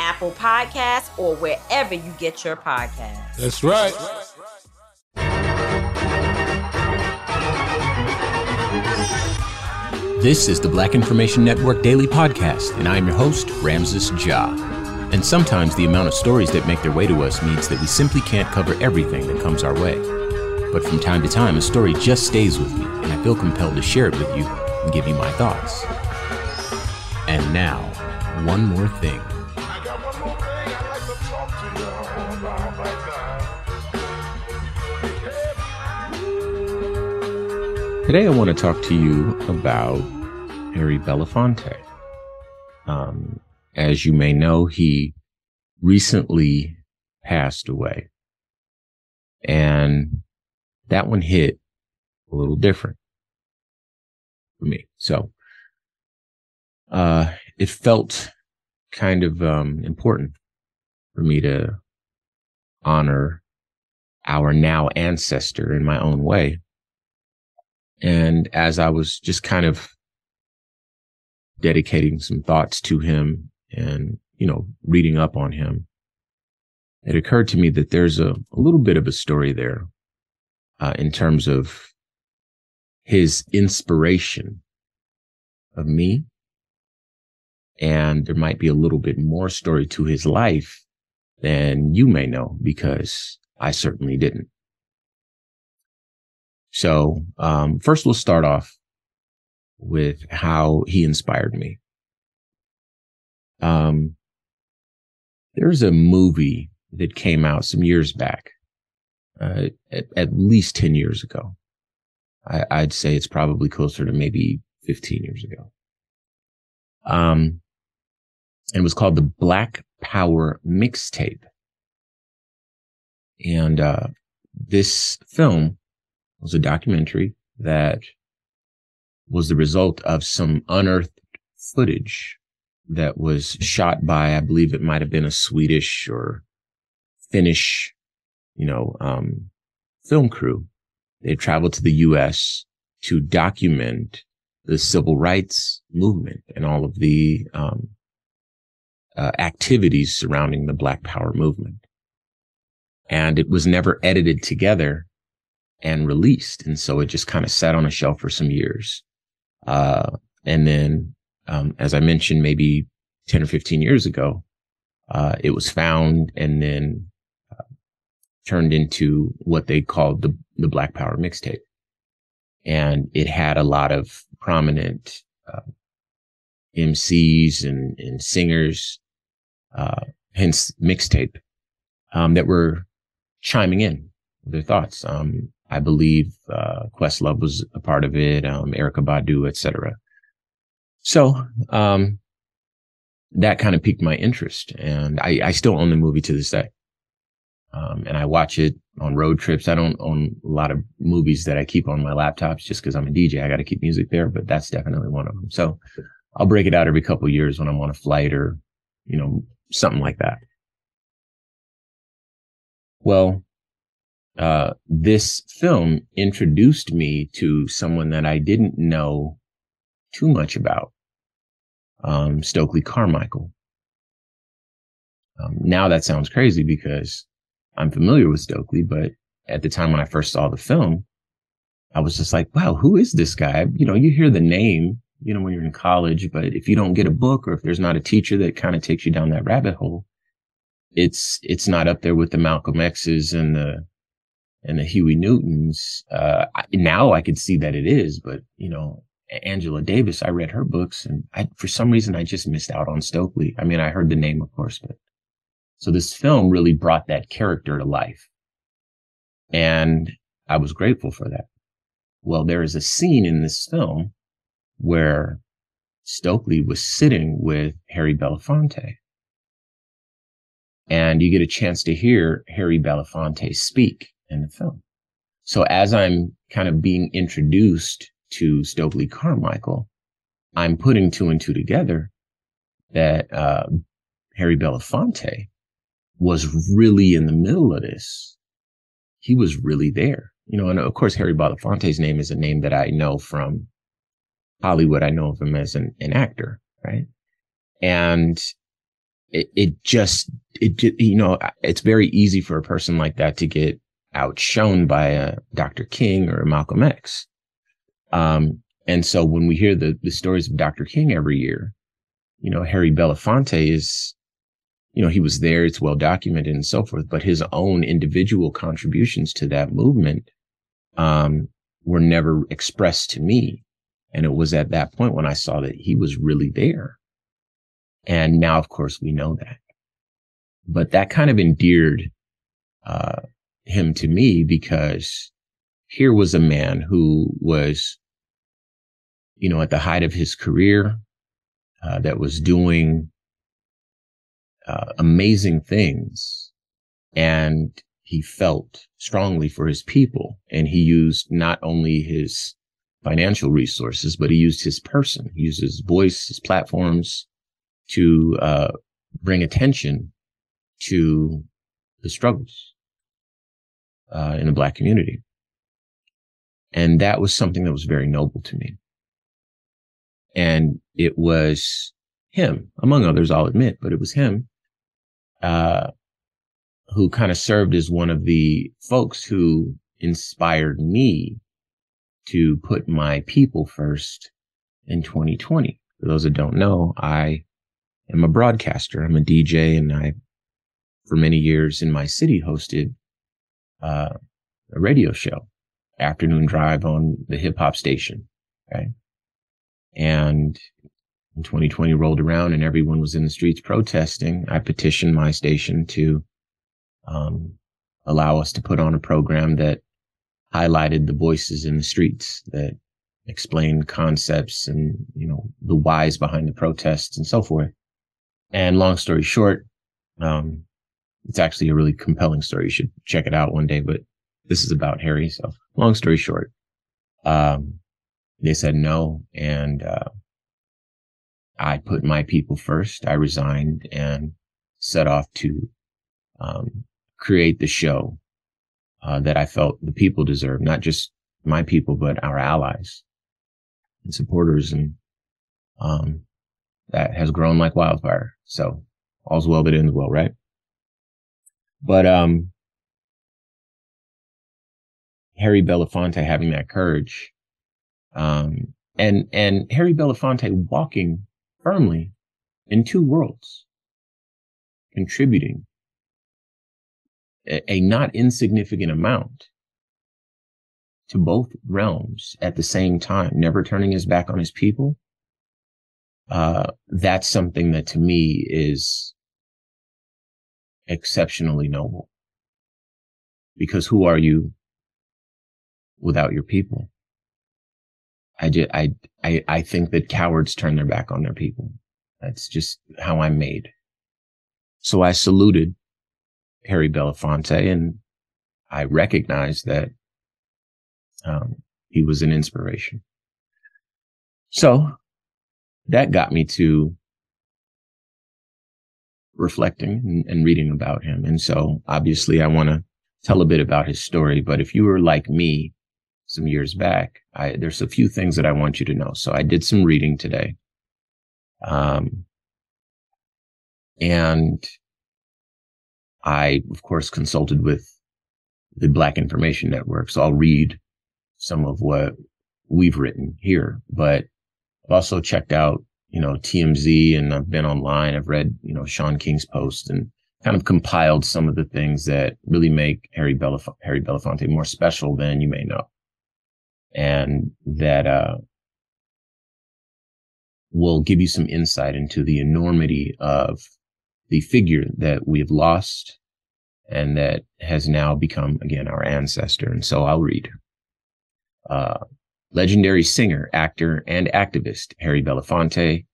Apple Podcasts, or wherever you get your podcasts. That's right. This is the Black Information Network Daily Podcast, and I'm your host, Ramses Ja. And sometimes the amount of stories that make their way to us means that we simply can't cover everything that comes our way. But from time to time, a story just stays with me, and I feel compelled to share it with you and give you my thoughts. And now, one more thing. Today, I want to talk to you about Harry Belafonte. Um, as you may know, he recently passed away. And that one hit a little different for me. So, uh, it felt kind of, um, important for me to honor our now ancestor in my own way. And as I was just kind of dedicating some thoughts to him and, you know, reading up on him, it occurred to me that there's a, a little bit of a story there uh, in terms of his inspiration of me. And there might be a little bit more story to his life than you may know because I certainly didn't. So, um, first we'll start off with how he inspired me. Um, there's a movie that came out some years back, uh, at, at, least 10 years ago. I, I'd say it's probably closer to maybe 15 years ago. Um, and it was called the Black Power Mixtape. And, uh, this film was a documentary that was the result of some unearthed footage that was shot by, I believe it might have been a Swedish or Finnish, you know, um, film crew. They traveled to the U.S. to document the civil rights movement and all of the um, uh, activities surrounding the Black Power movement. And it was never edited together and released. And so it just kind of sat on a shelf for some years. Uh, and then, um, as I mentioned, maybe 10 or 15 years ago, uh, it was found and then uh, turned into what they called the, the Black Power mixtape. And it had a lot of prominent, uh, MCs and, and singers, uh, hence mixtape, um, that were chiming in their thoughts. Um, I believe uh, Questlove was a part of it, um, Erykah Badu, etc. So um, that kind of piqued my interest, and I, I, still own the movie to this day. Um, and I watch it on road trips. I don't own a lot of movies that I keep on my laptops just because I'm a DJ. I got to keep music there, but that's definitely one of them. So I'll break it out every couple years when I'm on a flight or, you know, something like that. Well, uh, this film introduced me to someone that I didn't know too much about, um, Stokely Carmichael. Um, now that sounds crazy because I'm familiar with Stokely, but at the time when I first saw the film, I was just like, wow, who is this guy? You know, you hear the name, you know, when you're in college, but if you don't get a book or if there's not a teacher that kind of takes you down that rabbit hole, it's, it's not up there with the Malcolm X's and the, and the Huey Newtons. Uh, now I could see that it is, but you know, Angela Davis, I read her books and I, for some reason, I just missed out on Stokely. I mean, I heard the name, of course, but so this film really brought that character to life. And I was grateful for that. Well, there is a scene in this film where Stokely was sitting with Harry Belafonte. And you get a chance to hear Harry Belafonte speak in the film. So as I'm kind of being introduced to Stokely Carmichael, I'm putting two and two together that uh, Harry Belafonte was really in the middle of this. He was really there, you know. And of course, Harry Belafonte's name is a name that I know from Hollywood. I know of him as an, an actor, right? And it, it just, it, you know, it's very easy for a person like that to get outshone by a Dr. King or Malcolm X. Um, and so when we hear the, the stories of Dr. King every year, you know, Harry Belafonte is, you know, he was there. It's well documented and so forth, but his own individual contributions to that movement, um, were never expressed to me. And it was at that point when I saw that he was really there. And now, of course, we know that. But that kind of endeared, uh, him to me because here was a man who was, you know, at the height of his career, uh, that was doing uh, amazing things. And he felt strongly for his people. And he used not only his financial resources, but he used his person, he used his voice, his platforms to uh, bring attention to the struggles uh, in the black community. And that was something that was very noble to me. And it was him, among others, I'll admit, but it was him, uh, who kind of served as one of the folks who inspired me to put my people first in 2020. For those that don't know, I am a broadcaster. I'm a DJ and I, for many years in my city, hosted uh, a radio show, afternoon drive on the hip hop station. Okay. And when 2020 rolled around and everyone was in the streets protesting, I petitioned my station to, um, allow us to put on a program that highlighted the voices in the streets that explained concepts and, you know, the whys behind the protests and so forth. And long story short, um, it's actually a really compelling story. You should check it out one day, but this is about Harry. So long story short, um, they said no. And, uh, I put my people first. I resigned and set off to, um, create the show, uh, that I felt the people deserve, not just my people, but our allies and supporters. And, um, that has grown like wildfire. So all's well that ends well, right? But um, Harry Belafonte having that courage, um, and and Harry Belafonte walking firmly in two worlds, contributing a, a not insignificant amount to both realms at the same time, never turning his back on his people. Uh, that's something that to me is exceptionally noble. Because who are you without your people? I, just, I, I, I think that cowards turn their back on their people. That's just how I'm made. So I saluted Harry Belafonte and I recognized that, um, he was an inspiration. So that got me to reflecting and, and reading about him. And so obviously I want to tell a bit about his story. But if you were like me some years back, I, there's a few things that I want you to know. So I did some reading today. Um, and I, of course, consulted with the Black Information Network. So I'll read some of what we've written here, but I've also checked out, you know, TMZ and I've been online. I've read, you know, Shaun King's post and kind of compiled some of the things that really make Harry, Belaf- Harry Belafonte more special than you may know. And that, uh, will give you some insight into the enormity of the figure that we've lost and that has now become again our ancestor. And so I'll read. Uh, legendary singer, actor, and activist Harry Belafonte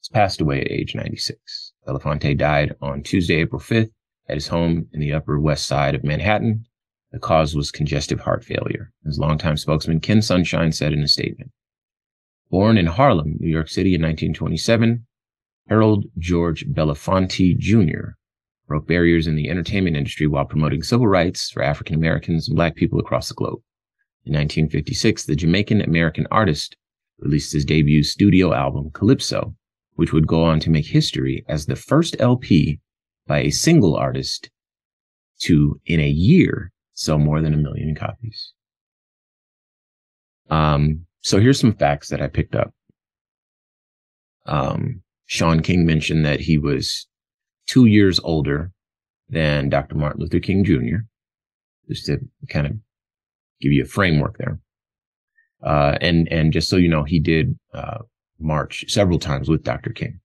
has passed away at age 96. Belafonte died on Tuesday, April 5th at his home in the Upper West Side of Manhattan. The cause was congestive heart failure. as longtime spokesman Ken Sunshine said in a statement. Born in Harlem, New York City in 1927, Harold George Belafonte Jr. broke barriers in the entertainment industry while promoting civil rights for African Americans and Black people across the globe. In 1956, the Jamaican American artist released his debut studio album, Calypso, which would go on to make history as the first LP by a single artist to, in a year, sell more than a million copies. Um, so here's some facts that I picked up. Um, Shaun King mentioned that he was two years older than Dr. Martin Luther King Jr., just to kind of give you a framework there. Uh, and, and just so you know, he did, uh, march several times with Dr. King.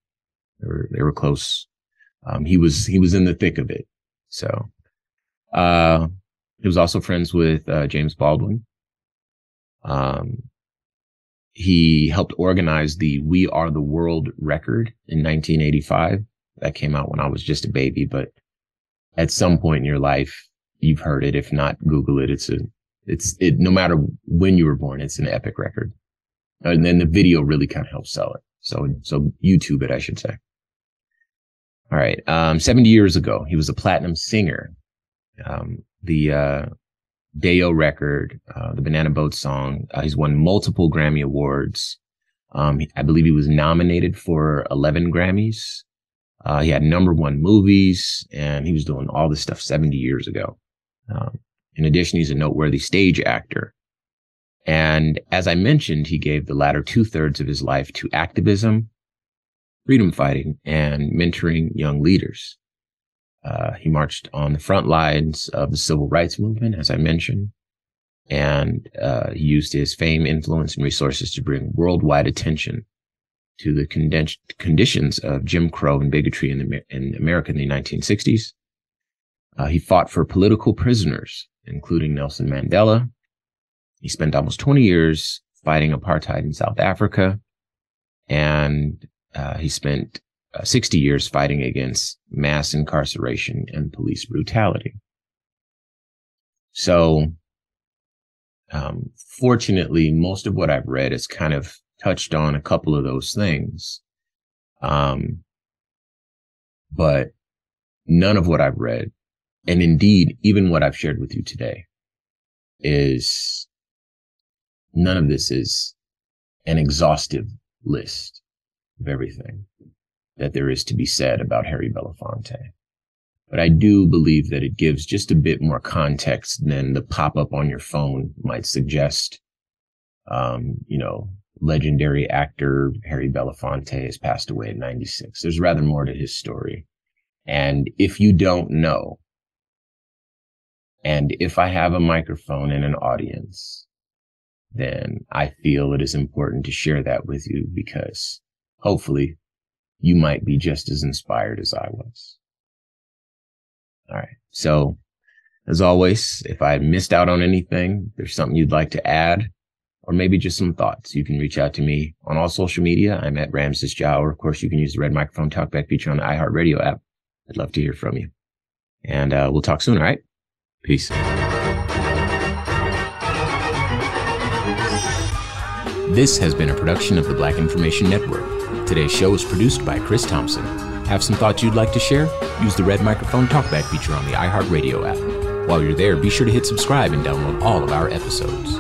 They were, they were close. Um, he was, he was in the thick of it. So, uh, he was also friends with, uh, James Baldwin. Um, he helped organize the We Are the World record in 1985. That came out when I was just a baby, but at some point in your life, you've heard it. If not, Google it. It's a, it's, it, no matter when you were born, it's an epic record. And then the video really kind of helps sell it. So, so YouTube it, I should say. All right. Um, 70 years ago, he was a platinum singer. Um, the, uh, Day-O record, uh, the Banana Boat song. Uh, he's won multiple Grammy awards. Um, I believe he was nominated for 11 Grammys. Uh, he had number one movies and he was doing all this stuff 70 years ago. Um, in addition, he's a noteworthy stage actor. And as I mentioned, he gave the latter two thirds of his life to activism, freedom fighting, and mentoring young leaders. Uh, he marched on the front lines of the civil rights movement, as I mentioned, and uh, he used his fame, influence, and resources to bring worldwide attention to the conden- conditions of Jim Crow and bigotry in, the, in America in the 1960s. Uh, he fought for political prisoners, including Nelson Mandela. He spent almost 20 years fighting apartheid in South Africa, and uh, he spent uh, 60 years fighting against mass incarceration and police brutality. So, um, fortunately, most of what I've read has kind of touched on a couple of those things. Um, but none of what I've read, and indeed, even what I've shared with you today is none of this is an exhaustive list of everything that there is to be said about Harry Belafonte. But I do believe that it gives just a bit more context than the pop up on your phone might suggest. Um, you know, legendary actor Harry Belafonte has passed away at 96. There's rather more to his story. And if you don't know, and if I have a microphone and an audience, then I feel it is important to share that with you because hopefully you might be just as inspired as I was. All right. So as always, if I missed out on anything, there's something you'd like to add, or maybe just some thoughts, you can reach out to me on all social media. I'm at Ramses Ja, or of course you can use the red microphone talkback feature on the iHeartRadio app. I'd love to hear from you. And uh, we'll talk soon. All right. Peace. This has been a production of the Black Information Network. Today's show is produced by Chris Thompson. Have some thoughts you'd like to share? Use the red microphone talkback feature on the iHeartRadio app. While you're there, be sure to hit subscribe and download all of our episodes.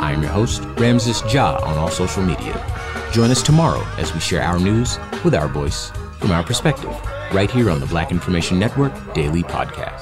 I am your host, Ramses Ja, on all social media. Join us tomorrow as we share our news with our voice from our perspective, right here on the Black Information Network Daily Podcast.